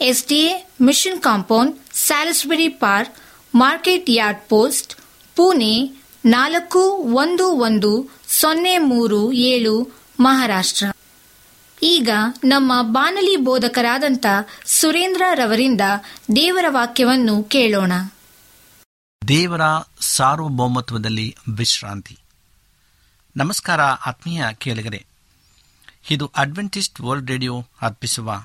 SDA mission compound, Salisbury Park, market yard post, Pune ನಾಲ್ಕು ಒಂದು ಒಂದು ಸೊನ್ನೆ ಮೂರು ಏಳು ಮಹಾರಾಷ್ಟ್ರ. ಈಗ ನಮ್ಮ ಬಾನಲಿ ಬೋಧಕರಾದಂಥ ಸುರೇಂದ್ರ ರವರಿಂದ ದೇವರ ವಾಕ್ಯವನ್ನು ಕೇಳೋಣ. ದೇವರ ಸಾರ್ವಭೌಮತ್ವದಲ್ಲಿ ವಿಶ್ರಾಂತಿ. ನಮಸ್ಕಾರ ಆತ್ಮೀಯ ಕೇಳಿಗರೆ. ಇದು ಅಡ್ವೆಂಟಿಸ್ಟ್ ವರ್ಲ್ಡ್ ರೇಡಿಯೋ ಅರ್ಪಿಸುವ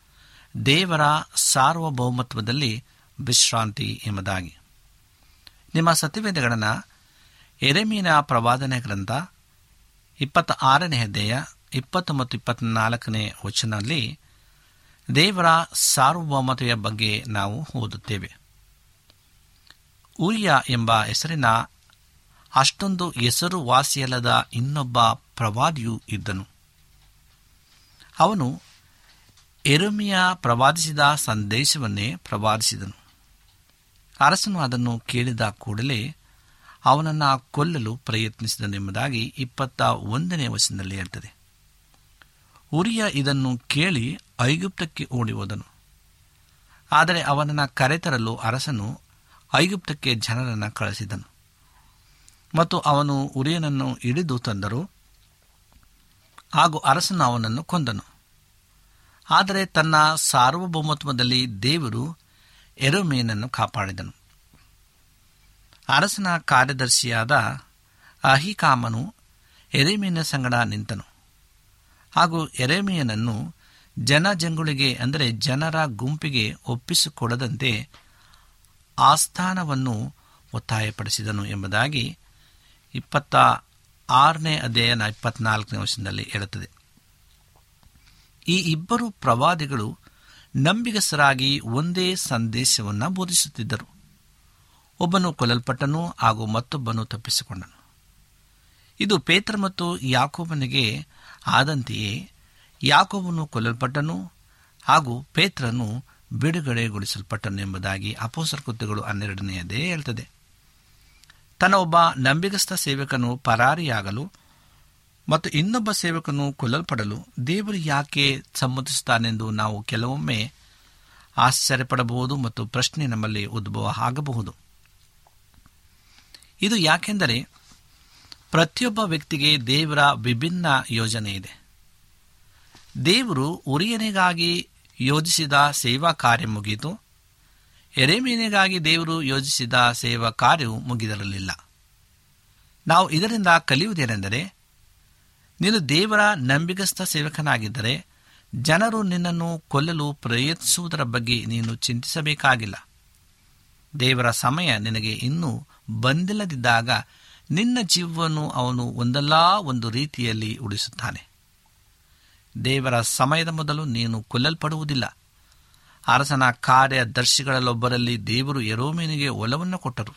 ದೇವರ ಸಾರ್ವಭೌಮತ್ವದಲ್ಲಿ ವಿಶ್ರಾಂತಿ ಎಂಬುದಾಗಿ. ನಿಮ್ಮ ಸತ್ಯವೇದಗಳನ್ನು ಎರೆಮೀನ ಪ್ರವಾದನೆ ಗ್ರಂಥ ಇಪ್ಪತ್ತ ಆರನೇ ಹೆದ್ದೆಯ ಇಪ್ಪತ್ತು ಮತ್ತು ಇಪ್ಪತ್ನಾಲ್ಕನೇ ವಚನದಲ್ಲಿ ದೇವರ ಸಾರ್ವಭೌಮತೆಯ ಬಗ್ಗೆ ನಾವು ಓದುತ್ತೇವೆ. ಊರಿಯ ಎಂಬ ಹೆಸರಿನ ಅಷ್ಟೊಂದು ಹೆಸರು ವಾಸಿಯಲ್ಲದ ಇನ್ನೊಬ್ಬ ಪ್ರವಾದಿಯೂ ಇದ್ದನು. ಅವನು ಎರುಮಿಯ ಪ್ರವಾದಿಸಿದ ಸಂದೇಶವನ್ನೇ ಪ್ರವಾದಿಸಿದನು. ಅರಸನು ಅದನ್ನು ಕೇಳಿದ ಕೂಡಲೇ ಅವನನ್ನು ಕೊಲ್ಲಲು ಪ್ರಯತ್ನಿಸಿದನೆಂಬುದಾಗಿ ಇಪ್ಪತ್ತ ಒಂದನೇ ವಚನದಲ್ಲಿ ಹೇಳ್ತದೆ. ಉರಿಯ ಇದನ್ನು ಕೇಳಿ ಐಗುಪ್ತಕ್ಕೆ ಓಡಿ ಹೋದನು. ಆದರೆ ಅವನನ್ನು ಕರೆತರಲು ಅರಸನು ಐಗುಪ್ತಕ್ಕೆ ಜನರನ್ನು ಕಳಿಸಿದನು ಮತ್ತು ಅವನು ಉರಿಯನನ್ನು ಹಿಡಿದು ತಂದರು. ಹಾಗೂ ಅರಸನು ಅವನನ್ನು ಕೊಂದನು. ಆದರೆ ತನ್ನ ಸಾರ್ವಭೌಮತ್ವದಲ್ಲಿ ದೇವರು ಎರೋಮೇನನ್ನು ಕಾಪಾಡಿದನು. ಅರಸನ ಕಾರ್ಯದರ್ಶಿಯಾದ ಅಹಿಕಾಮನು ಎರೆಮೀನ ಸಂಗಡ ನಿಂತನು. ಹಾಗೂ ಎರೆಮಿಯನನ್ನು ಜನಜಂಗುಳಿಗೆ ಅಂದರೆ ಜನರ ಗುಂಪಿಗೆ ಒಪ್ಪಿಸಿಕೊಡದಂತೆ ಆಸ್ಥಾನವನ್ನು ಒತ್ತಾಯಪಡಿಸಿದನು ಎಂಬುದಾಗಿ ಇಪ್ಪತ್ತ ಆರನೇ ಅಧ್ಯಯನ ಇಪ್ಪತ್ನಾಲ್ಕನೇ ವರ್ಷದಲ್ಲಿ ಹೇಳುತ್ತದೆ. ಈ ಇಬ್ಬರು ಪ್ರವಾದಿಗಳು ನಂಬಿಗಸರಾಗಿ ಒಂದೇ ಸಂದೇಶವನ್ನು ಬೋಧಿಸುತ್ತಿದ್ದರು. ಒಬ್ಬನು ಕೊಲ್ಲಲ್ಪಟ್ಟನು, ಹಾಗೂ ಮತ್ತೊಬ್ಬನು ತಪ್ಪಿಸಿಕೊಂಡನು. ಇದು ಪೇತ್ರ ಮತ್ತು ಯಾಕೋಬನಿಗೆ ಆದಂತೆಯೇ ಯಾಕೋಬನು ಕೊಲ್ಲಲ್ಪಟ್ಟನು, ಹಾಗೂ ಪೇತ್ರನು ಬಿಡುಗಡೆಗೊಳಿಸಲ್ಪಟ್ಟನು ಎಂಬುದಾಗಿ ಅಪೋಸರ್ ಕೃತ್ಯಗಳು ಹನ್ನೆರಡನೆಯದೇ ಹೇಳ್ತದೆ. ತನ್ನ ಒಬ್ಬ ನಂಬಿಗಸ್ತ ಸೇವಕನು ಪರಾರಿಯಾಗಲು ಮತ್ತು ಇನ್ನೊಬ್ಬ ಸೇವಕನು ಕೊಲ್ಲಲ್ಪಡಲು ದೇವರು ಯಾಕೆ ಸಮ್ಮತಿಸುತ್ತಾನೆಂದು ನಾವು ಕೆಲವೊಮ್ಮೆ ಆಶ್ಚರ್ಯಪಡಬಹುದು ಮತ್ತು ಪ್ರಶ್ನೆ ನಮ್ಮಲ್ಲಿ ಉದ್ಭವ ಆಗಬಹುದು. ಇದು ಯಾಕೆಂದರೆ ಪ್ರತಿಯೊಬ್ಬ ವ್ಯಕ್ತಿಗೆ ದೇವರ ವಿಭಿನ್ನ ಯೋಜನೆ ಇದೆ. ದೇವರು ಉರಿಯನಿಗಾಗಿ ಯೋಜಿಸಿದ ಸೇವಾ ಕಾರ್ಯ ಮುಗಿಯಿತು. ಎರೆಮೀನಿಗಾಗಿ ದೇವರು ಯೋಜಿಸಿದ ಸೇವಾ ಕಾರ್ಯವು ಮುಗಿದಿರಲಿಲ್ಲ. ನಾವು ಇದರಿಂದ ಕಲಿಯುವುದೇನೆಂದರೆ ನೀನು ದೇವರ ನಂಬಿಗಸ್ತ ಸೇವಕನಾಗಿದ್ದರೆ ಜನರು ನಿನ್ನನ್ನು ಕೊಲ್ಲಲು ಪ್ರಯತ್ನಿಸುವುದರ ಬಗ್ಗೆ ನೀನು ಚಿಂತಿಸಬೇಕಾಗಿಲ್ಲ. ದೇವರ ಸಮಯ ನಿನಗೆ ಇನ್ನೂ ಬಂದಿಲ್ಲದಿದ್ದಾಗ ನಿನ್ನ ಜೀವವನ್ನು ಅವನು ಒಂದಲ್ಲ ಒಂದು ರೀತಿಯಲ್ಲಿ ಉಳಿಸುತ್ತಾನೆ. ದೇವರ ಸಮಯದ ಮೊದಲು ನೀನು ಕೊಲ್ಲಲ್ಪಡುವುದಿಲ್ಲ. ಅರಸನ ಕಾರ್ಯದರ್ಶಿಗಳಲ್ಲೊಬ್ಬರಲ್ಲಿ ದೇವರು ಎರೋಮೀನಿಗೆ ಒಲವನ್ನು ಕೊಟ್ಟರು.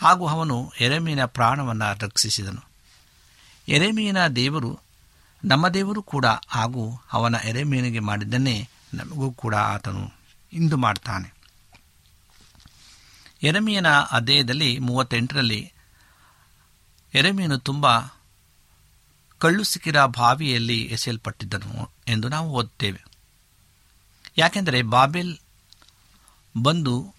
ಹಾಗೂ ಅವನು ಎರೆಮೀನ ಪ್ರಾಣವನ್ನು ರಕ್ಷಿಸಿದನು. ಎರೆಮೀನ ದೇವರು ನಮ್ಮ ದೇವರು ಕೂಡ ಹಾಗೂ ಅವನ ಎರೆಮೀನಿಗೆ ಮಾಡಿದ್ದನ್ನೇ ನಮಗೂ ಕೂಡ ಆತನು ಇಂದು ಮಾಡ್ತಾನೆ. ಎರೆಮೀಯನ ಅಧ್ಯಾಯದಲ್ಲಿ ಮೂವತ್ತೆಂಟರಲ್ಲಿ ಎರೆಮೀನು ತುಂಬ ಕಳ್ಳು ಸಿಕ್ಕಿರ ಬಾವಿಯಲ್ಲಿ ಎಸೆಯಲ್ಪಟ್ಟಿದ್ದನು ಎಂದು ನಾವು ಓದುತ್ತೇವೆ. ಯಾಕೆಂದರೆ ಬಾಬೆಲ್ ಬಂದು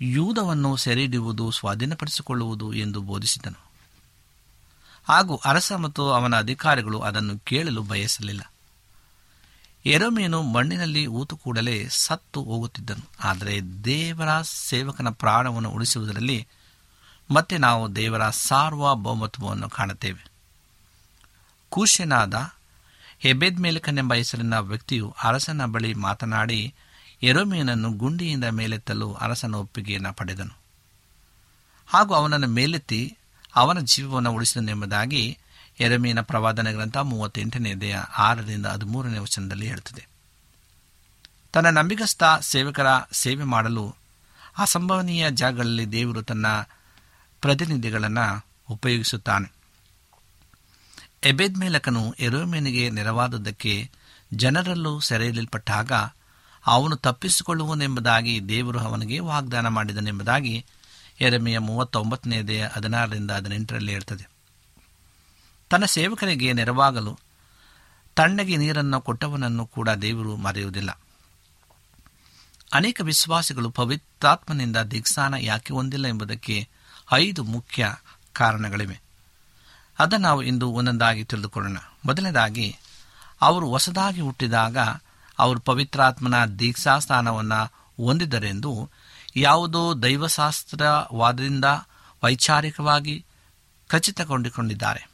ಯೂದವನ್ನು ಸೆರೆಹಿಡಿಯುವುದು, ಸ್ವಾಧೀನಪಡಿಸಿಕೊಳ್ಳುವುದು ಎಂದು ಬೋಧಿಸಿದನು ಹಾಗೂ ಅರಸ ಮತ್ತು ಅವನ ಅಧಿಕಾರಿಗಳು ಅದನ್ನು ಕೇಳಲು ಬಯಸಲಿಲ್ಲ. ಎರೋಮೀನು ಮಣ್ಣಿನಲ್ಲಿ ಊತು ಕೂಡಲೇ ಸತ್ತು ಹೋಗುತ್ತಿದ್ದನು. ಆದರೆ ದೇವರ ಸೇವಕನ ಪ್ರಾಣವನ್ನು ಉಳಿಸುವುದರಲ್ಲಿ ಮತ್ತೆ ನಾವು ದೇವರ ಸಾರ್ವಭೌಮತ್ವವನ್ನು ಕಾಣುತ್ತೇವೆ. ಕೂಶ್ಯನಾದ ಹೆಬೆದ್ ಮೇಲಕನೆಂಬ ಹೆಸರಿನ ವ್ಯಕ್ತಿಯು ಅರಸನ ಬಳಿ ಮಾತನಾಡಿ ಎರೋಮೀನನ್ನು ಗುಂಡಿಯಿಂದ ಮೇಲೆತ್ತಲು ಅರಸನ ಒಪ್ಪಿಗೆಯನ್ನು ಪಡೆದನು. ಹಾಗೂ ಅವನನ್ನು ಮೇಲೆತ್ತಿ ಅವನ ಜೀವವನ್ನು ಉಳಿಸಿದನೆಂಬುದಾಗಿ ಎರಮೀನ ಪ್ರವಾದನ ಗ್ರಂಥ ಮೂವತ್ತೆಂಟನೇ ದೇಹ ಆರರಿಂದ ಹದಿಮೂರನೇ ವಚನದಲ್ಲಿ ಹೇಳುತ್ತದೆ. ತನ್ನ ನಂಬಿಗಸ್ತ ಸೇವಕರ ಸೇವೆ ಮಾಡಲು ಅಸಂಭವನೀಯ ಜಾಗಗಳಲ್ಲಿ ದೇವರು ತನ್ನ ಪ್ರತಿನಿಧಿಗಳನ್ನು ಉಪಯೋಗಿಸುತ್ತಾನೆ. ಎಬೆದ್ ಮೇಲಕನು ಎರೋಮೇನಿಗೆ ನೆರವಾದದ್ದಕ್ಕೆ ಜನರಲ್ಲೂ ಸೆರೆಯಲ್ಪಟ್ಟಾಗ ಅವನು ತಪ್ಪಿಸಿಕೊಳ್ಳುವನೆಂಬುದಾಗಿ ದೇವರು ಅವನಿಗೆ ವಾಗ್ದಾನ ಮಾಡಿದನೆಂಬುದಾಗಿ ಎರೆಮೆಯ ಮೂವತ್ತೊಂಬತ್ತನೇ ದೇ ಹದಿನಾರರಿಂದ ಹದಿನೆಂಟರಲ್ಲಿ ಹೇಳ್ತದೆ. ತನ್ನ ಸೇವಕರಿಗೆ ನೆರವಾಗಲು ತಣ್ಣಗೆ ನೀರನ್ನು ಕೊಟ್ಟವನನ್ನು ಕೂಡ ದೇವರು ಮರೆಯುವುದಿಲ್ಲ. ಅನೇಕ ವಿಶ್ವಾಸಿಗಳು ಪವಿತ್ರಾತ್ಮನಿಂದ ದಿಗ್ಸಾನ ಯಾಕೆ ಹೊಂದಿಲ್ಲ ಎಂಬುದಕ್ಕೆ ಐದು ಮುಖ್ಯ ಕಾರಣಗಳಿವೆ. ಅದನ್ನು ನಾವು ಇಂದು ಒಂದೊಂದಾಗಿ ತಿಳಿದುಕೊಳ್ಳೋಣ. ಮೊದಲನೇದಾಗಿ, ಅವರು ಹೊಸದಾಗಿ ಹುಟ್ಟಿದಾಗ ಅವರು ಪವಿತ್ರಾತ್ಮನ ದೀಕ್ಷಾಸ್ಥಾನವನ್ನು ಹೊಂದಿದರೆಂದು ಯಾವುದೋ ದೈವಶಾಸ್ತ್ರವಾದದಿಂದ ವೈಚಾರಿಕವಾಗಿ ಖಚಿತಗೊಂಡಿಕೊಂಡಿದ್ದಾರೆ.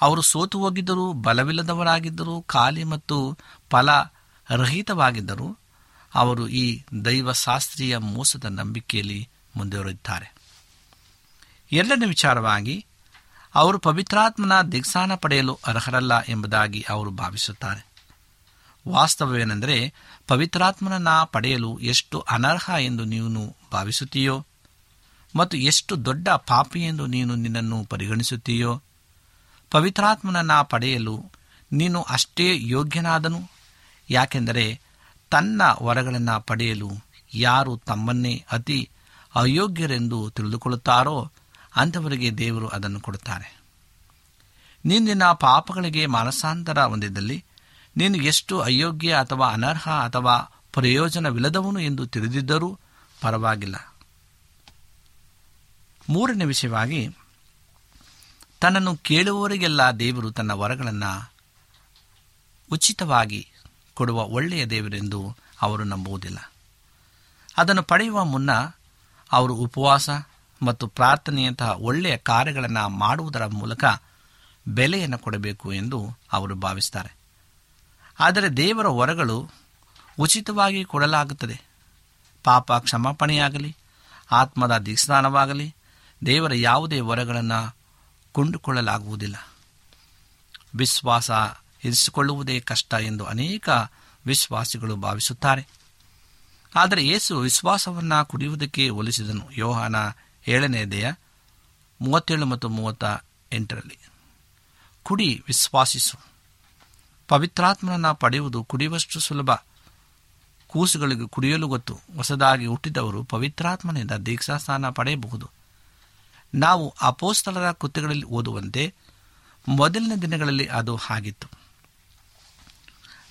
ಅವರು ಸೋತು ಹೋಗಿದ್ದರೂ, ಬಲವಿಲ್ಲದವರಾಗಿದ್ದರೂ, ಖಾಲಿ ಮತ್ತು ಫಲ ರಹಿತವಾಗಿದ್ದರು ಅವರು ಈ ದೈವಶಾಸ್ತ್ರೀಯ ಮೋಸದ ನಂಬಿಕೆಯಲ್ಲಿ ಮುಂದುವರಿದ್ದಾರೆ ಎರಡನೇ ವಿಚಾರವಾಗಿ, ಅವರು ಪವಿತ್ರಾತ್ಮನ ದಿಗ್ಸಾನ ಪಡೆಯಲು ಅರ್ಹರಲ್ಲ ಎಂಬುದಾಗಿ ಅವರು ಭಾವಿಸುತ್ತಾರೆ. ವಾಸ್ತವವೇನೆಂದರೆ ಪವಿತ್ರಾತ್ಮನನ್ನ ಪಡೆಯಲು ಎಷ್ಟು ಅನರ್ಹ ಎಂದು ನೀನು ಭಾವಿಸುತ್ತೀಯೋ ಮತ್ತು ಎಷ್ಟು ದೊಡ್ಡ ಪಾಪಿ ಎಂದು ನೀನು ನಿನ್ನನ್ನು ಪರಿಗಣಿಸುತ್ತೀಯೋ? ಪವಿತ್ರಾತ್ಮನನ್ನ ಪಡೆಯಲು ನೀನು ಅಷ್ಟೇ ಯೋಗ್ಯನಾದನು? ಯಾಕೆಂದರೆ ತನ್ನ ವರಗಳನ್ನು ಪಡೆಯಲು ಯಾರು ತಮ್ಮನ್ನೇ ಅತಿ ಅಯೋಗ್ಯರೆಂದು ತಿಳಿದುಕೊಳ್ಳುತ್ತಾರೋ ಅಂಥವರಿಗೆ ದೇವರು ಅದನ್ನು ಕೊಡುತ್ತಾರೆ. ನೀನು ನಿನ್ನ ಪಾಪಗಳಿಗೆ ಮಾನಸಾಂತರ ಹೊಂದಿದ್ದಲ್ಲಿ ನೀನು ಎಷ್ಟು ಅಯೋಗ್ಯ ಅಥವಾ ಅನರ್ಹ ಅಥವಾ ಪ್ರಯೋಜನವಿಲ್ಲದವನು ಎಂದು ತಿಳಿದಿದ್ದರೂ ಪರವಾಗಿಲ್ಲ. ಮೂರನೇ ವಿಷಯವಾಗಿ, ತನ್ನನ್ನು ಕೇಳುವವರಿಗೆಲ್ಲ ದೇವರು ತನ್ನ ವರಗಳನ್ನು ಉಚಿತವಾಗಿ ಕೊಡುವ ಒಳ್ಳೆಯ ದೇವರೆಂದು ಅವರು ನಂಬುವುದಿಲ್ಲ. ಅದನ್ನು ಪಡೆಯುವ ಮುನ್ನ ಅವರು ಉಪವಾಸ ಮತ್ತು ಪ್ರಾರ್ಥನೆಯಂತಹ ಒಳ್ಳೆಯ ಕಾರ್ಯಗಳನ್ನು ಮಾಡುವುದರ ಮೂಲಕ ಬೆಲೆಯನ್ನು ಕೊಡಬೇಕು ಎಂದು ಅವರು ಭಾವಿಸ್ತಾರೆ. ಆದರೆ ದೇವರ ವರಗಳು ಉಚಿತವಾಗಿ ಕೊಡಲಾಗುತ್ತದೆ. ಪಾಪ ಕ್ಷಮಾಪಣೆಯಾಗಲಿ, ಆತ್ಮದ ದಿಸ್ನಾನವಾಗಲಿ ದೇವರ ಯಾವುದೇ ವರಗಳನ್ನು ಕೊಂಡುಕೊಳ್ಳಲಾಗುವುದಿಲ್ಲ. ವಿಶ್ವಾಸ ಇರಿಸಿಕೊಳ್ಳುವುದೇ ಕಷ್ಟ ಎಂದು ಅನೇಕ ವಿಶ್ವಾಸಿಗಳು ಭಾವಿಸುತ್ತಾರೆ. ಆದರೆ ಯೇಸು ವಿಶ್ವಾಸವನ್ನು ಕುಡಿಯುವುದಕ್ಕೆ ಹೋಲಿಸಿದನು. ಯೋಹಾನ ಏಳನೇ ದೇಹ ಮೂವತ್ತೇಳು ಮತ್ತು ಮೂವತ್ತ ಎಂಟರಲ್ಲಿ, ಕುಡಿ, ವಿಶ್ವಾಸಿಸು. ಪವಿತ್ರಾತ್ಮನನ್ನು ಪಡೆಯುವುದು ಕುಡಿಯುವಷ್ಟು ಸುಲಭ. ಕೂಸುಗಳಿಗೆ ಕುಡಿಯಲು ಗೊತ್ತು. ಹೊಸದಾಗಿ ಹುಟ್ಟಿದವರು ಪವಿತ್ರಾತ್ಮನಿಂದ ದೀಕ್ಷಾಸ್ಥಾನ ಪಡೆಯಬಹುದು. ನಾವು ಅಪೋಸ್ತಲರ ಕೃತ್ಯಗಳಲ್ಲಿ ಓದುವಂತೆ ಮೊದಲಿನ ದಿನಗಳಲ್ಲಿ ಅದು ಆಗಿತ್ತು.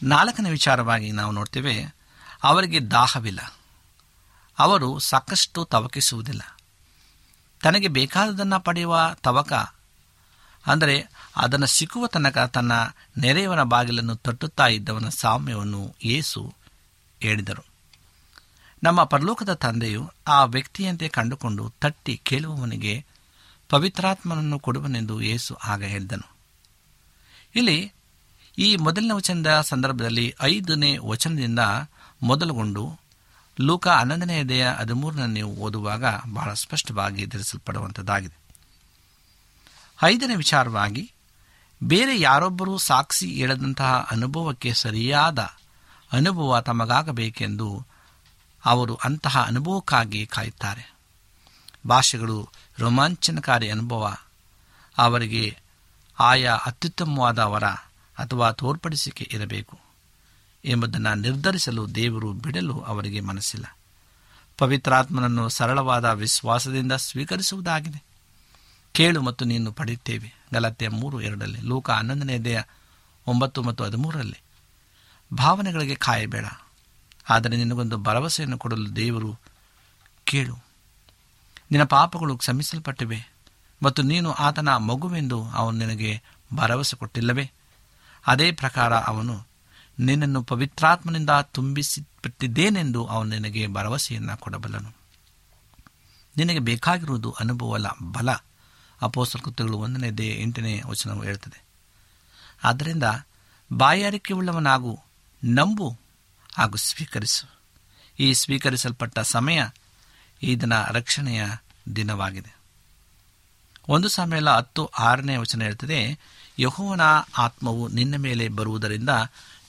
ನಾಲ್ಕನೇ ವಿಚಾರವಾಗಿ ನಾವು ನೋಡ್ತೇವೆ, ಅವರಿಗೆ ದಾಹವಿಲ್ಲ. ಅವರು ಸಾಕಷ್ಟು ತವಕಿಸುವುದಿಲ್ಲ. ತನಗೆ ಬೇಕಾದದನ್ನು ಪಡೆಯುವ ತವಕ ಅಂದರೆ ಅದನ್ನು ಸಿಕ್ಕುವ ತನಕ ತನ್ನ ನೆರೆಯವನ ಬಾಗಿಲನ್ನು ತಟ್ಟುತ್ತಾ ಇದ್ದವನ ಸಾಮ್ಯವನ್ನು ಏಸು ಹೇಳಿದರು. ನಮ್ಮ ಪರಲೋಕದ ತಂದೆಯು ಆ ವ್ಯಕ್ತಿಯಂತೆ ಕಂಡುಕೊಂಡು ತಟ್ಟಿ ಕೇಳುವವನಿಗೆ ಪವಿತ್ರಾತ್ಮನನ್ನು ಕೊಡುವನೆಂದು ಏಸು ಆಗ ಹೇಳಿದನು. ಇಲ್ಲಿ ಈ ಮೊದಲನೇ ವಚನದ ಸಂದರ್ಭದಲ್ಲಿ ಐದನೇ ವಚನದಿಂದ ಮೊದಲುಗೊಂಡು ಲೂಕ ಹನ್ನೊಂದನೇ ದೇಹ ಹದಿಮೂರನ ನೀವು ಓದುವಾಗ ಬಹಳ ಸ್ಪಷ್ಟವಾಗಿ ತಿಳಿಸಲ್ಪಡುವಂಥದ್ದಾಗಿದೆ ಐದನೇ ವಿಚಾರವಾಗಿ, ಬೇರೆ ಯಾರೊಬ್ಬರೂ ಸಾಕ್ಷಿ ಹೇಳದಂತಹ ಅನುಭವಕ್ಕೆ ಸರಿಯಾದ ಅನುಭವ ತಮಗಾಗಬೇಕೆಂದು ಅವರು ಅಂತಹ ಅನುಭವಕ್ಕಾಗಿ ಕಾಯುತ್ತಾರೆ. ಭಾಷೆಗಳು ರೋಮಾಂಚನಕಾರಿ ಅನುಭವ. ಅವರಿಗೆ ಆಯಾ ಅತ್ಯುತ್ತಮವಾದ ವರ ಅಥವಾ ತೋರ್ಪಡಿಸಿಕೆ ಇರಬೇಕು ಎಂಬುದನ್ನು ನಿರ್ಧರಿಸಲು ದೇವರು ಬಿಡಲು ಅವರಿಗೆ ಮನಸ್ಸಿಲ್ಲ. ಪವಿತ್ರಾತ್ಮನನ್ನು ಸರಳವಾದ ವಿಶ್ವಾಸದಿಂದ ಸ್ವೀಕರಿಸುವುದಾಗಿದೆ. ಕೇಳು ಮತ್ತು ನೀನು ಪಡೆಯುತ್ತೇವೆ. ಗಲತ್ಯ ಮೂರು ಎರಡರಲ್ಲಿ ಲೋಕ ಹನ್ನೊಂದನೇ ದೇಹ ಒಂಬತ್ತು ಮತ್ತು ಹದಿಮೂರರಲ್ಲಿ. ಭಾವನೆಗಳಿಗೆ ಕಾಯಬೇಡ. ಆದರೆ ನಿನಗೊಂದು ಭರವಸೆಯನ್ನು ಕೊಡಲು ದೇವರು ಕೇಳು. ನಿನ್ನ ಪಾಪಗಳು ಕ್ಷಮಿಸಲ್ಪಟ್ಟಿವೆ ಮತ್ತು ನೀನು ಆತನ ಮಗುವೆಂದು ಅವನು ನಿನಗೆ ಭರವಸೆ ಕೊಟ್ಟಿಲ್ಲವೇ? ಅದೇ ಪ್ರಕಾರ ಅವನು ನಿನ್ನನ್ನು ಪವಿತ್ರಾತ್ಮನಿಂದ ತುಂಬಿಸಿಬಿಟ್ಟಿದ್ದೇನೆಂದು ಅವನು ನಿನಗೆ ಭರವಸೆಯನ್ನು ಕೊಡಬಲ್ಲನು. ನಿನಗೆ ಬೇಕಾಗಿರುವುದು ಅನುಭವಲ ಬಲ. ಅಪೋಸ್ತರ ಕೃತ್ಯಗಳು ಒಂದನೇ ದೇ, ಎಂಟನೇ ವಚನವು ಹೇಳ್ತದೆ. ಆದ್ದರಿಂದ ಬಾಯಾರಿಕೆ ಉಳ್ಳವನಾಗು ನಂಬು ಹಾಗೂ ಸ್ವೀಕರಿಸು. ಈ ಸ್ವೀಕರಿಸಲ್ಪಟ್ಟ ಸಮಯ ಈ ದಿನ ರಕ್ಷಣೆಯ ದಿನವಾಗಿದೆ. ಒಂದು ಸಮಯ ಹತ್ತು ಆರನೇ ವಚನ ಹೇಳ್ತದೆ, ಯಹೋವನ ಆತ್ಮವು ನಿನ್ನ ಮೇಲೆ ಬರುವುದರಿಂದ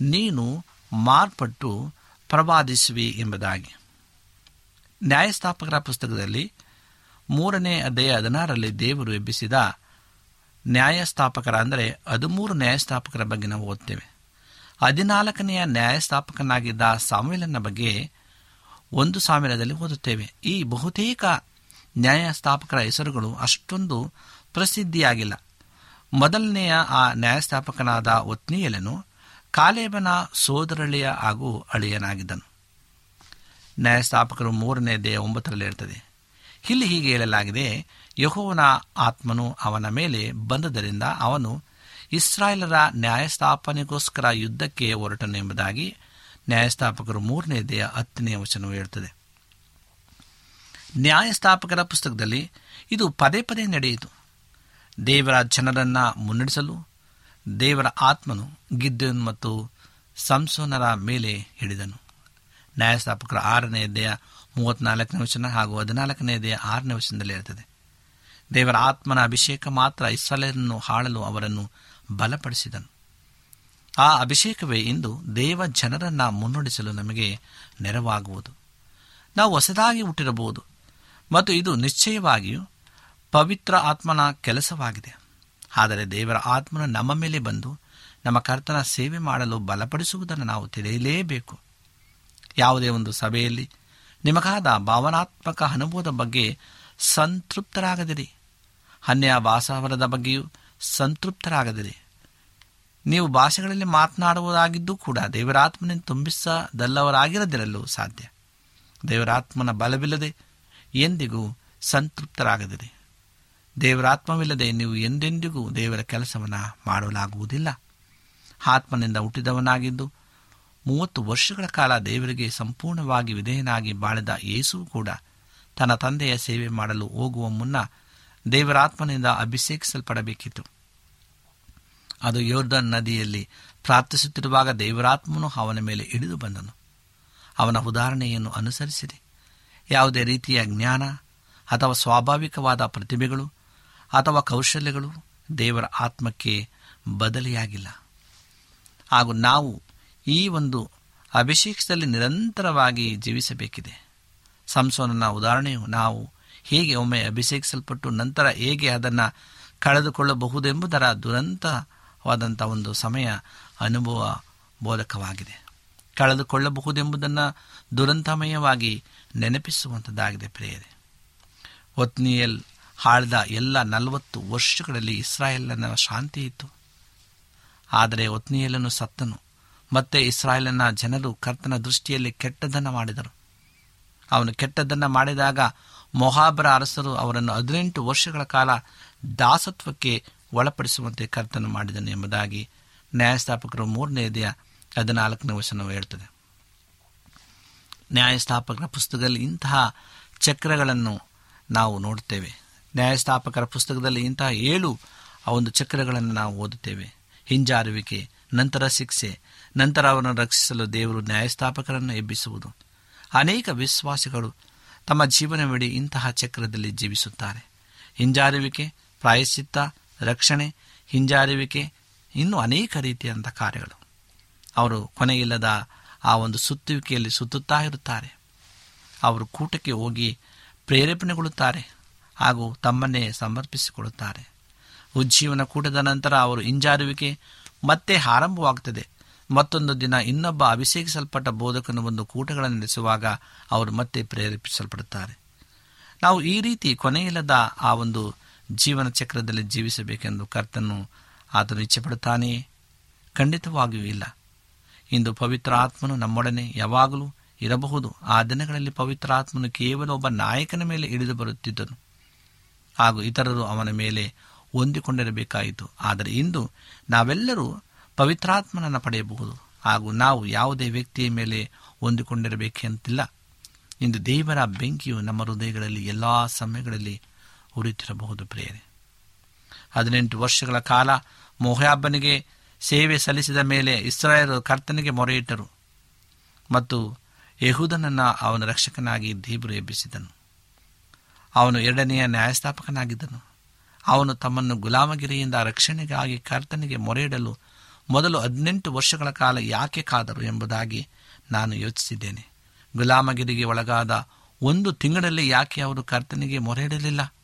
ನೀನು ಮಾರ್ಪಟ್ಟು ಪ್ರವಾದಿಸುವಿ ಎಂಬುದಾಗಿ. ನ್ಯಾಯಸ್ಥಾಪಕರ ಪುಸ್ತಕದಲ್ಲಿ ಮೂರನೇ ಅಧ್ಯಾಯ ಹದಿನಾರರಲ್ಲಿ ದೇವರು ಎಬ್ಬಿಸಿದ ನ್ಯಾಯಸ್ಥಾಪಕರ ಅಂದರೆ ಹದಿಮೂರು ನ್ಯಾಯಸ್ಥಾಪಕರ ಬಗ್ಗೆ ನಾವು ಓದ್ತೇವೆ. ಹದಿನಾಲ್ಕನೆಯ ನ್ಯಾಯಸ್ಥಾಪಕನಾಗಿದ್ದ ಸಾಮಿಲನ ಬಗ್ಗೆ ಒಂದು ಸಾವಿರದಲ್ಲಿ ಓದುತ್ತೇವೆ. ಈ ಬಹುತೇಕ ನ್ಯಾಯಸ್ಥಾಪಕರ ಹೆಸರುಗಳು ಅಷ್ಟೊಂದು ಪ್ರಸಿದ್ಧಿಯಾಗಿಲ್ಲ. ಮೊದಲನೆಯ ಆ ನ್ಯಾಯಸ್ಥಾಪಕನಾದ ಒತ್ನಿಯಲನು ಕಾಲೇಬನ ಸೋದರಳಿಯ ಹಾಗೂ ಅಳಿಯನಾಗಿದ್ದನು. ನ್ಯಾಯಸ್ಥಾಪಕರು ಮೂರನೇ ದೇಹ ಒಂಬತ್ತರಲ್ಲಿ ಇರ್ತದೆ ಇಲ್ಲಿ ಹೀಗೆ ಹೇಳಲಾಗಿದೆ, ಯಹೋವನ ಆತ್ಮನು ಅವನ ಮೇಲೆ ಬಂದದರಿಂದ ಅವನು ಇಸ್ರಾಯೇಲರ ನ್ಯಾಯಸ್ಥಾಪನೆಗೋಸ್ಕರ ಯುದ್ಧಕ್ಕೆ ಹೊರಟನು ಎಂಬುದಾಗಿ ನ್ಯಾಯಸ್ಥಾಪಕರು ಮೂರನೇ ದೇಹ ಹತ್ತನೇ ವಚನವು ಹೇಳುತ್ತದೆ. ನ್ಯಾಯಸ್ಥಾಪಕರ ಪುಸ್ತಕದಲ್ಲಿ ಇದು ಪದೇ ಪದೇ ನಡೆಯಿತು. ದೇವರ ಜನರನ್ನು ಮುನ್ನಡೆಸಲು ದೇವರ ಆತ್ಮನು ಗಿದ್ದನ್ ಮತ್ತು ಸಂಸೋನರ ಮೇಲೆ ಹಿಡಿದನು. ನ್ಯಾಯಸ್ಥಾಪಕರ ಆರನೇ ದೇಹ ಮೂವತ್ನಾಲ್ಕನೇ ವಚನ ಹಾಗೂ ಹದಿನಾಲ್ಕನೇ ದೇಹ ಆರನೇ ವಚನದಲ್ಲಿ ಇರುತ್ತದೆ ದೇವರ ಆತ್ಮನ ಅಭಿಷೇಕ ಮಾತ್ರ ಇಸ್ರಾಲನ್ನು ಹಾಳಲು ಅವರನ್ನು ಬಲಪಡಿಸಿದನು. ಆ ಅಭಿಷೇಕವೇ ಇಂದು ದೇವ ಜನರನ್ನು ಮುನ್ನಡೆಸಲು ನಮಗೆ ನೆರವಾಗುವುದು. ನಾವು ಹೊಸದಾಗಿ ಹುಟ್ಟಿರಬಹುದು ಮತ್ತು ಇದು ನಿಶ್ಚಯವಾಗಿಯೂ ಪವಿತ್ರ ಆತ್ಮನ ಕೆಲಸವಾಗಿದೆ. ಆದರೆ ದೇವರ ಆತ್ಮನ ನಮ್ಮ ಮೇಲೆ ಬಂದು ನಮ್ಮ ಕರ್ತನ ಸೇವೆ ಮಾಡಲು ಬಲಪಡಿಸುವುದನ್ನು ನಾವು ತಿಳಿಯಲೇಬೇಕು. ಯಾವುದೇ ಒಂದು ಸಭೆಯಲ್ಲಿ ನಿಮಗಾದ ಭಾವನಾತ್ಮಕ ಅನುಭವದ ಬಗ್ಗೆ ಸಂತೃಪ್ತರಾಗದಿರಿ. ಅನ್ಯ ಭಾಷಾವರದ ಬಗ್ಗೆಯೂ ಸಂತೃಪ್ತರಾಗದಿರಿ. ನೀವು ಭಾಷೆಗಳಲ್ಲಿ ಮಾತನಾಡುವುದಾಗಿದ್ದು ಕೂಡ ದೇವರಾತ್ಮನಿಂದ ತುಂಬಿಸದಲ್ಲವರಾಗಿರದಿರಲು ಸಾಧ್ಯ. ದೇವರಾತ್ಮನ ಬಲವಿಲ್ಲದೆ ಎಂದಿಗೂ ಸಂತೃಪ್ತರಾಗದಿರಿ. ದೇವರಾತ್ಮವಿಲ್ಲದೆ ನೀವು ಎಂದೆಂದಿಗೂ ದೇವರ ಕೆಲಸವನ್ನು ಮಾಡಲಾಗುವುದಿಲ್ಲ. ಆತ್ಮನಿಂದ ಹುಟ್ಟಿದವನಾಗಿದ್ದು ಮೂವತ್ತು ವರ್ಷಗಳ ಕಾಲ ದೇವರಿಗೆ ಸಂಪೂರ್ಣವಾಗಿ ವಿಧೇಯನಾಗಿ ಬಾಳಿದ ಯೇಸು ಕೂಡ ತನ್ನ ತಂದೆಯ ಸೇವೆ ಮಾಡಲು ಹೋಗುವ ಮುನ್ನ ದೇವರಾತ್ಮನಿಂದ ಅಭಿಷೇಕಿಸಲ್ಪಡಬೇಕಿತ್ತು. ಅದು ಯೋರ್ಧನ್ ನದಿಯಲ್ಲಿ ಪ್ರಾರ್ಥಿಸುತ್ತಿರುವಾಗ ದೇವರಾತ್ಮನು ಅವನ ಮೇಲೆ ಇಳಿದು ಬಂದನು. ಅವನ ಉದಾಹರಣೆಯನ್ನು ಅನುಸರಿಸಿದೆ ಯಾವುದೇ ರೀತಿಯ ಜ್ಞಾನ ಅಥವಾ ಸ್ವಾಭಾವಿಕವಾದ ಪ್ರತಿಭೆಗಳು ಅಥವಾ ಕೌಶಲ್ಯಗಳು ದೇವರ ಆತ್ಮಕ್ಕೆ ಬದಲಿಯಾಗಿಲ್ಲ. ಹಾಗೂ ನಾವು ಈ ಒಂದು ಅಭಿಷೇಕದಲ್ಲಿ ನಿರಂತರವಾಗಿ ಜೀವಿಸಬೇಕಿದೆ. ಸಂಸೋನನ ಉದಾಹರಣೆಯು ನಾವು ಹೇಗೆ ಒಮ್ಮೆ ಅಭಿಷೇಕಿಸಲ್ಪಟ್ಟು ನಂತರ ಹೇಗೆ ಅದನ್ನು ಕಳೆದುಕೊಳ್ಳಬಹುದೆಂಬುದರ ದುರಂತವಾದಂಥ ಒಂದು ಸಮಯ ಅನುಭವ ಬೋಧಕವಾಗಿದೆ ಕಳೆದುಕೊಳ್ಳಬಹುದೆಂಬುದನ್ನು ದುರಂತಮಯವಾಗಿ ನೆನಪಿಸುವಂಥದ್ದಾಗಿದೆ ಪ್ರೇಯರೆ. ಒತ್ನಿಯಲ್ ಆಳ್ದ ಎಲ್ಲ ನಲವತ್ತು ವರ್ಷಗಳಲ್ಲಿ ಇಸ್ರಾಯೇಲನ ಶಾಂತಿ ಇತ್ತು. ಆದರೆ ಒತ್ನಿಯಲನ್ನು ಸತ್ತನು. ಮತ್ತೆ ಇಸ್ರಾಯೇಲನ ಜನರು ಕರ್ತನ ದೃಷ್ಟಿಯಲ್ಲಿ ಕೆಟ್ಟದ್ದನ್ನು ಮಾಡಿದರು. ಅವನು ಕೆಟ್ಟದ್ದನ್ನು ಮಾಡಿದಾಗ ಮೊಹಾಬರ ಅರಸರು ಅವರನ್ನು ಹದಿನೆಂಟು ವರ್ಷಗಳ ಕಾಲ ದಾಸತ್ವಕ್ಕೆ ಒಳಪಡಿಸುವಂತೆ ಕರ್ತನು ಮಾಡಿದನು ಎಂಬುದಾಗಿ ನ್ಯಾಯಸ್ಥಾಪಕರು ಮೂರನೇ ದಿನ ಹದಿನಾಲ್ಕನೇ ವಚನವು ಹೇಳ್ತದೆ. ನ್ಯಾಯಸ್ಥಾಪಕರ ಪುಸ್ತಕದಲ್ಲಿ ಇಂತಹ ಚಕ್ರಗಳನ್ನು ನಾವು ನೋಡುತ್ತೇವೆ. ನ್ಯಾಯಸ್ಥಾಪಕರ ಪುಸ್ತಕದಲ್ಲಿ ಇಂತಹ ಏಳು ಆ ಒಂದು ಚಕ್ರಗಳನ್ನು ನಾವು ಓದುತ್ತೇವೆ. ಹಿಂಜಾರುವಿಕೆ, ನಂತರ ಶಿಕ್ಷೆ ನಂತರ ಅವರನ್ನು ರಕ್ಷಿಸಲು ದೇವರು ನ್ಯಾಯಸ್ಥಾಪಕರನ್ನು ಎಬ್ಬಿಸುವುದು. ಅನೇಕ ವಿಶ್ವಾಸಿಗಳು ತಮ್ಮ ಜೀವನವಿಡಿ ಇಂತಹ ಚಕ್ರದಲ್ಲಿ ಜೀವಿಸುತ್ತಾರೆ. ಹಿಂಜಾರುವಿಕೆ, ಪ್ರಾಯಶ್ಚಿತ್ತ, ರಕ್ಷಣೆ, ಹಿಂಜಾರುವಿಕೆ ಇನ್ನೂ ಅನೇಕ ರೀತಿಯಾದಂಥ ಕಾರ್ಯಗಳು. ಅವರು ಕೊನೆಯಿಲ್ಲದ ಆ ಒಂದು ಸುತ್ತುವಿಕೆಯಲ್ಲಿ ಸುತ್ತುತ್ತಾ ಇರುತ್ತಾರೆ. ಅವರು ಕೂಟಕ್ಕೆ ಹೋಗಿ ಪ್ರೇರೇಪಣೆಗೊಳ್ಳುತ್ತಾರೆ ಹಾಗೂ ತಮ್ಮನ್ನೇ ಸಮರ್ಪಿಸಿಕೊಳ್ಳುತ್ತಾರೆ. ಉಜ್ಜೀವನ ಕೂಟದ ನಂತರ ಅವರು ಹಿಂಜಾರುವಿಕೆ ಮತ್ತೆ ಆರಂಭವಾಗುತ್ತದೆ. ಮತ್ತೊಂದು ದಿನ ಇನ್ನೊಬ್ಬ ಅಭಿಷೇಕಿಸಲ್ಪಟ್ಟ ಬೋಧಕನು ಒಂದು ಕೂಟಗಳನ್ನು ನಡೆಸುವಾಗ ಅವರು ಮತ್ತೆ ಪ್ರೇರೇಪಿಸಲ್ಪಡುತ್ತಾರೆ. ನಾವು ಈ ರೀತಿ ಕೊನೆಯಿಲ್ಲದ ಆ ಒಂದು ಜೀವನ ಚಕ್ರದಲ್ಲಿ ಜೀವಿಸಬೇಕೆಂದು ಕರ್ತನು ಆತನು ಇಚ್ಛೆಪಡುತ್ತಾನೆಯೇ ಖಂಡಿತವಾಗಿಯೂ ಇಲ್ಲ. ಇಂದು ಪವಿತ್ರ ಆತ್ಮನು ನಮ್ಮೊಡನೆ ಯಾವಾಗಲೂ ಇರಬಹುದು. ಆ ದಿನಗಳಲ್ಲಿ ಪವಿತ್ರ ಆತ್ಮನು ಕೇವಲ ಒಬ್ಬ ನಾಯಕನ ಮೇಲೆ ಇಳಿದು ಬರುತ್ತಿದ್ದನು. ಹಾಗೂ ಇತರರು ಅವನ ಮೇಲೆ ಹೊಂದಿಕೊಂಡಿರಬೇಕಾಯಿತು. ಆದರೆ ಇಂದು ನಾವೆಲ್ಲರೂ ಪವಿತ್ರಾತ್ಮನನ್ನು ಪಡೆಯಬಹುದು. ಹಾಗೂ ನಾವು ಯಾವುದೇ ವ್ಯಕ್ತಿಯ ಮೇಲೆ ಹೊಂದಿಕೊಂಡಿರಬೇಕೆಂತಿಲ್ಲ. ಇಂದು ದೇವರ ಬೆಂಕಿಯು ನಮ್ಮ ಹೃದಯಗಳಲ್ಲಿ ಎಲ್ಲ ಸಮಯಗಳಲ್ಲಿ ಉರಿತಿರಬಹುದು ಪ್ರೇರೆ ಹದಿನೆಂಟು ವರ್ಷಗಳ ಕಾಲ ಮೊಹ್ಯಾಬ್ಬನಿಗೆ ಸೇವೆ ಸಲ್ಲಿಸಿದ ಮೇಲೆ ಇಸ್ರಾಯರು ಕರ್ತನಿಗೆ ಮೊರೆಯಿಟ್ಟರು. ಮತ್ತು ಯಹೂದನನ್ನು ಅವನ ರಕ್ಷಕನಾಗಿ ದೇವರು ಎಬ್ಬಿಸಿದನು. ಅವನು ಎರಡನೆಯ ನ್ಯಾಯಸ್ಥಾಪಕನಾಗಿದ್ದನು. ಅವನು ತಮ್ಮನ್ನು ಗುಲಾಮಗಿರಿಯಿಂದ ರಕ್ಷಣೆಗಾಗಿ ಕರ್ತನಿಗೆ ಮೊರೆಯಿಡಲು ಮೊದಲು ಹದಿನೆಂಟು ವರ್ಷಗಳ ಕಾಲ ಯಾಕೆ ಕಾದರು ಎಂಬುದಾಗಿ ನಾನು ಯೋಚಿಸಿದ್ದೇನೆ. ಗುಲಾಮಗಿರಿಗೆ ಒಳಗಾದ ಒಂದು ತಿಂಗಳಲ್ಲಿ ಯಾಕೆ ಅವರು ಕರ್ತನಿಗೆ ಮೊರೆಯಿಡಲಿಲ್ಲ?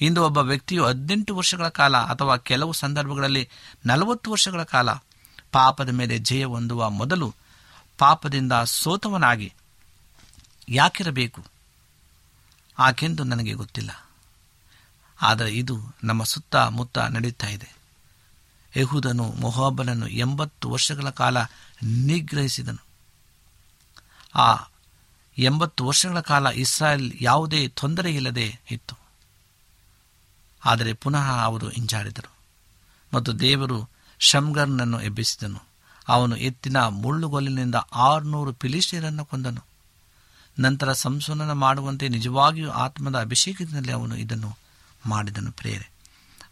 ಇಂದು ಒಬ್ಬ ವ್ಯಕ್ತಿಯು ಹದಿನೆಂಟು ವರ್ಷಗಳ ಕಾಲ ಅಥವಾ ಕೆಲವು ಸಂದರ್ಭಗಳಲ್ಲಿ ನಲವತ್ತು ವರ್ಷಗಳ ಕಾಲ ಪಾಪದ ಮೇಲೆ ಜಯ ಹೊಂದುವ ಮೊದಲು ಪಾಪದಿಂದ ಸೋತವನಾಗಿ ಯಾಕಿರಬೇಕು? ಆಕೆಂದು ನನಗೆ ಗೊತ್ತಿಲ್ಲ. ಆದರೆ ಇದು ನಮ್ಮ ಸುತ್ತಮುತ್ತ ನಡೆಯುತ್ತಾ ಇದೆ. ಯಹೂದನು ಮೊಹಾಬನನ್ನು ಎಂಬತ್ತು ವರ್ಷಗಳ ಕಾಲ ನಿಗ್ರಹಿಸಿದನು. ಆ ಎಂಬತ್ತು ವರ್ಷಗಳ ಕಾಲ ಇಸ್ರಾಯೇಲ್ ಯಾವುದೇ ತೊಂದರೆ ಇಲ್ಲದೆ ಇತ್ತು. ಆದರೆ ಪುನಃ ಅವರು ಹಿಂಜಾಡಿದರು ಮತ್ತು ದೇವರು ಶಮ್ಗರ್ನನ್ನು ಎಬ್ಬಿಸಿದನು. ಅವನು ಎತ್ತಿನ ಮುಳ್ಳುಗೊಲ್ಲಿನಿಂದ ಆರುನೂರು ಪಿಲಿಸ್ಟೀರನ್ನು ಕೊಂದನು. ನಂತರ ಸಂಶೋಧನ ಮಾಡುವಂತೆ ನಿಜವಾಗಿಯೂ ಆತ್ಮದ ಅಭಿಷೇಕದಲ್ಲಿ ಅವನು ಇದನ್ನು ಮಾಡಿದನು ಪ್ರೇರೆ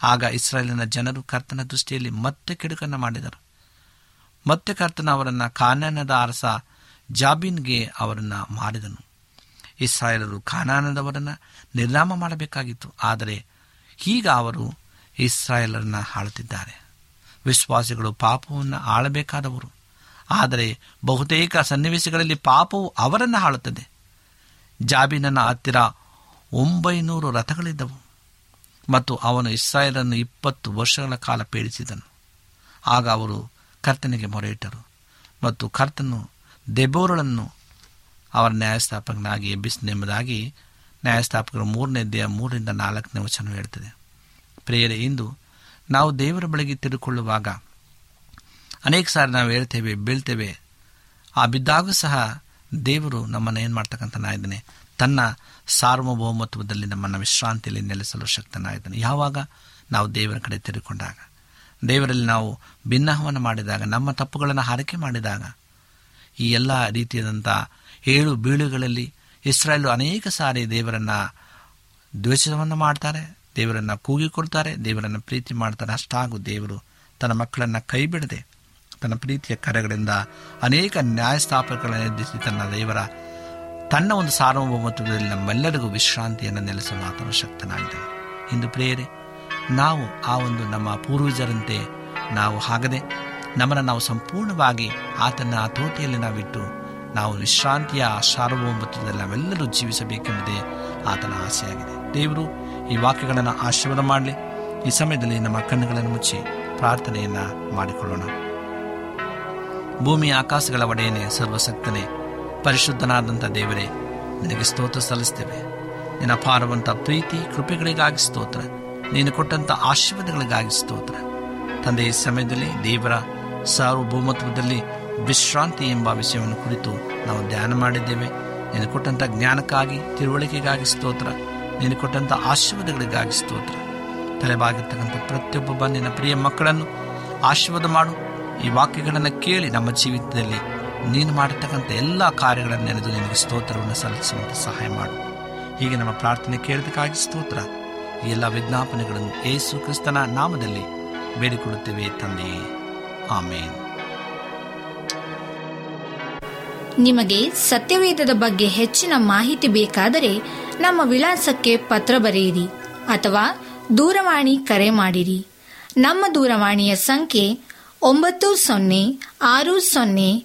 ಆಗ ಇಸ್ರಾಯೇಲಿನ ಜನರು ಕರ್ತನ ದೃಷ್ಟಿಯಲ್ಲಿ ಮತ್ತೆ ಕೆಡುಕನ್ನು ಮಾಡಿದರು. ಮತ್ತೆ ಕರ್ತನ ಅವರನ್ನು ಕಾನಾನದ ಅರಸ ಜಾಬಿನ್ಗೆ ಅವರನ್ನು ಮಾರಿದನು. ಇಸ್ರಾಯೇಲರು ಕಾನಾನದವರನ್ನು ನಿರ್ನಾಮ ಮಾಡಬೇಕಾಗಿತ್ತು. ಆದರೆ ಈಗ ಅವರು ಇಸ್ರಾಯೇಲರನ್ನ ಆಳುತ್ತಿದ್ದಾರೆ ವಿಶ್ವಾಸಿಗಳು ಪಾಪವನ್ನು ಆಳಬೇಕಾದವರು. ಆದರೆ ಬಹುತೇಕ ಸನ್ನಿವೇಶಗಳಲ್ಲಿ ಪಾಪವು ಅವರನ್ನು ಆಳುತ್ತದೆ. ಜಾಬಿನನ ಹತ್ತಿರ ಒಂಬೈನೂರು ರಥಗಳಿದ್ದವು. ಮತ್ತು ಅವನು ಇಸ್ರಾಯೇಲನ್ನು ಇಪ್ಪತ್ತು ವರ್ಷಗಳ ಕಾಲ ಪೀಡಿಸಿದನು. ಆಗ ಅವರು ಕರ್ತನಿಗೆ ಮೊರೆಯಿಟ್ಟರು ಮತ್ತು ಕರ್ತನು ದೆಬೋರಳನ್ನು ಅವರ ನ್ಯಾಯಸ್ಥಾಪಕನಾಗಿ ಎಬ್ಬಿಸಿದೆಂಬುದಾಗಿ ನ್ಯಾಯಸ್ಥಾಪಕರು ಮೂರನೇ ದೇಹ ಮೂರರಿಂದ ನಾಲ್ಕನೇ ವಚನ ಹೇಳ್ತದೆ. ಪ್ರೇಯರೆ, ಇಂದು ನಾವು ದೇವರ ಬಳಿಗೆ ತಿರುಕೊಳ್ಳುವಾಗ ಅನೇಕ ಸಾರಿ ನಾವು ಹೇಳ್ತೇವೆ, ಬೀಳ್ತೇವೆ. ಆ ಬಿದ್ದಾಗೂ ಸಹ ದೇವರು ನಮ್ಮನ್ನು ಏನು ಮಾಡ್ತಕ್ಕಂಥನಾಗಿದ್ದಾನೆ ತನ್ನ ಸಾರ್ವಭೌಮತ್ವದಲ್ಲಿ ನಮ್ಮನ್ನು ವಿಶ್ರಾಂತಿಯಲ್ಲಿ ನೆಲೆಸಲು ಶಕ್ತನಾಗಿದ್ದಾನೆ. ಯಾವಾಗ? ನಾವು ದೇವರ ಕಡೆ ತಿರುಕೊಂಡಾಗ. ದೇವರಲ್ಲಿ ನಾವು ಭಿನ್ನಹವನ್ನು ಮಾಡಿದಾಗ, ನಮ್ಮ ತಪ್ಪುಗಳನ್ನು ಹಾರಿಕೆ ಮಾಡಿದಾಗ, ಈ ಎಲ್ಲ ರೀತಿಯಾದಂಥ ಏಳು ಬೀಳುಗಳಲ್ಲಿ ಇಸ್ರಾಯೇಲು ಅನೇಕ ಸಾರಿ ದೇವರನ್ನು ದ್ವೇಷವನ್ನು ಮಾಡ್ತಾರೆ, ದೇವರನ್ನು ಕೂಗಿಕೊಳ್ತಾರೆ ದೇವರನ್ನು ಪ್ರೀತಿ ಮಾಡ್ತಾರೆ. ಅಷ್ಟಾಗೂ ದೇವರು ತನ್ನ ಮಕ್ಕಳನ್ನು ಕೈ ಬಿಡದೆ ತನ್ನ ಪ್ರೀತಿಯ ಕರೆಗಳಿಂದ ಅನೇಕ ನ್ಯಾಯಸ್ಥಾಪಕಗಳನ್ನು ಎದ್ದಿಸಿ ತನ್ನ ದೇವರ ತನ್ನ ಒಂದು ಸಾರ್ವಭೌಮತ್ವದಲ್ಲಿ ನಮ್ಮೆಲ್ಲರಿಗೂ ವಿಶ್ರಾಂತಿಯನ್ನು ನೆಲೆಸಲು ಆತನು ಶಕ್ತನಾಗಿದ್ದಾನೆ ಇಂದು ಪ್ರೇಯರೆ, ನಾವು ಆ ಒಂದು ನಮ್ಮ ಪೂರ್ವಜರಂತೆ ನಾವು ಹಾಗದೆ ನಮ್ಮನ್ನು ನಾವು ಸಂಪೂರ್ಣವಾಗಿ ಆತನ ಹತೋಟಿಯಲ್ಲಿ ನಾವಿಟ್ಟು ನಾವು ವಿಶ್ರಾಂತಿಯ ಸಾರ್ವಭೌಮತ್ವದಲ್ಲಿ ನಾವೆಲ್ಲರೂ ಜೀವಿಸಬೇಕೆಂಬುದೇ ಆತನ ಆಸೆಯಾಗಿದೆ. ದೇವರು ಈ ವಾಕ್ಯಗಳನ್ನು ಆಶೀರ್ವಾದ ಮಾಡಲಿ. ಈ ಸಮಯದಲ್ಲಿ ನಮ್ಮ ಕಣ್ಣುಗಳನ್ನು ಮುಚ್ಚಿ ಪ್ರಾರ್ಥನೆಯನ್ನು ಮಾಡಿಕೊಳ್ಳೋಣ. ಭೂಮಿ ಆಕಾಶಗಳ ಒಡೆಯನೆ ಸರ್ವಸಕ್ತನೇ ಪರಿಶುದ್ಧನಾದಂಥ ದೇವರೇ, ನಿನಗೆ ಸ್ತೋತ್ರ ಸಲ್ಲಿಸ್ತೇವೆ. ನಿನ್ನ ಅಪಾರವಂಥ ಪ್ರೀತಿ ಕೃಪೆಗಳಿಗಾಗಿ ಸ್ತೋತ್ರ. ನೀನು ಕೊಟ್ಟಂಥ ಆಶೀರ್ವಾದಗಳಿಗಾಗಿ ಸ್ತೋತ್ರ. ತಂದೆ, ಈ ಸಮಯದಲ್ಲಿ ದೇವರ ಸಾರ್ವಭೌಮತ್ವದಲ್ಲಿ ವಿಶ್ರಾಂತಿ ಎಂಬ ವಿಷಯವನ್ನು ಕುರಿತು ನಾವು ಧ್ಯಾನ ಮಾಡಿದ್ದೇವೆ. ನೀನು ಕೊಟ್ಟಂಥ ಜ್ಞಾನಕ್ಕಾಗಿ, ತಿಳುವಳಿಕೆಗಾಗಿ ಸ್ತೋತ್ರ. ನೀನು ಕೊಟ್ಟಂಥ ಆಶೀರ್ವಾದಗಳಿಗಾಗಿ ಸ್ತೋತ್ರ. ತಲೆಬಾಗಿರ್ತಕ್ಕಂಥ ಪ್ರತಿಯೊಬ್ಬ ನಿನ್ನ ಪ್ರಿಯ ಮಕ್ಕಳನ್ನು ಆಶೀರ್ವಾದ ಮಾಡು. ಈ ವಾಕ್ಯಗಳನ್ನು ಕೇಳಿ ನಮ್ಮ ಜೀವಿತದಲ್ಲಿ ನೀನು ಮಾಡಿರ್ತಕ್ಕಂಥ ಎಲ್ಲ ಕಾರ್ಯಗಳನ್ನು ನೆನೆದು ನಿನಗೆ ಸ್ತೋತ್ರವನ್ನು ಸಲ್ಲಿಸುವಂತೆ ಸಹಾಯ ಮಾಡು. ಹೀಗೆ ನಮ್ಮ ಪ್ರಾರ್ಥನೆ ಕೇಳಿದಕ್ಕಾಗಿ ಸ್ತೋತ್ರ. ಈ ಎಲ್ಲ ವಿಜ್ಞಾಪನೆಗಳನ್ನು ಏಸು ಕ್ರಿಸ್ತನ ನಾಮದಲ್ಲಿ ಬೇಡಿಕೊಡುತ್ತೇವೆ ತಂದೆಯೇ ಆಮೇನ್. ನಿಮಗೆ ಸತ್ಯವೇದದ ಬಗ್ಗೆ ಹೆಚ್ಚಿನ ಮಾಹಿತಿ ಬೇಕಾದರೆ ನಮ್ಮ ವಿಳಾಸಕ್ಕೆ ಪತ್ರ ಬರೆಯಿರಿ ಅಥವಾ ದೂರವಾಣಿ ಕರೆ ಮಾಡಿರಿ. ನಮ್ಮ ದೂರವಾಣಿಯ ಸಂಖ್ಯೆ ಒಂಬತ್ತು ಸೊನ್ನೆ ಆರು ಸೊನ್ನೆ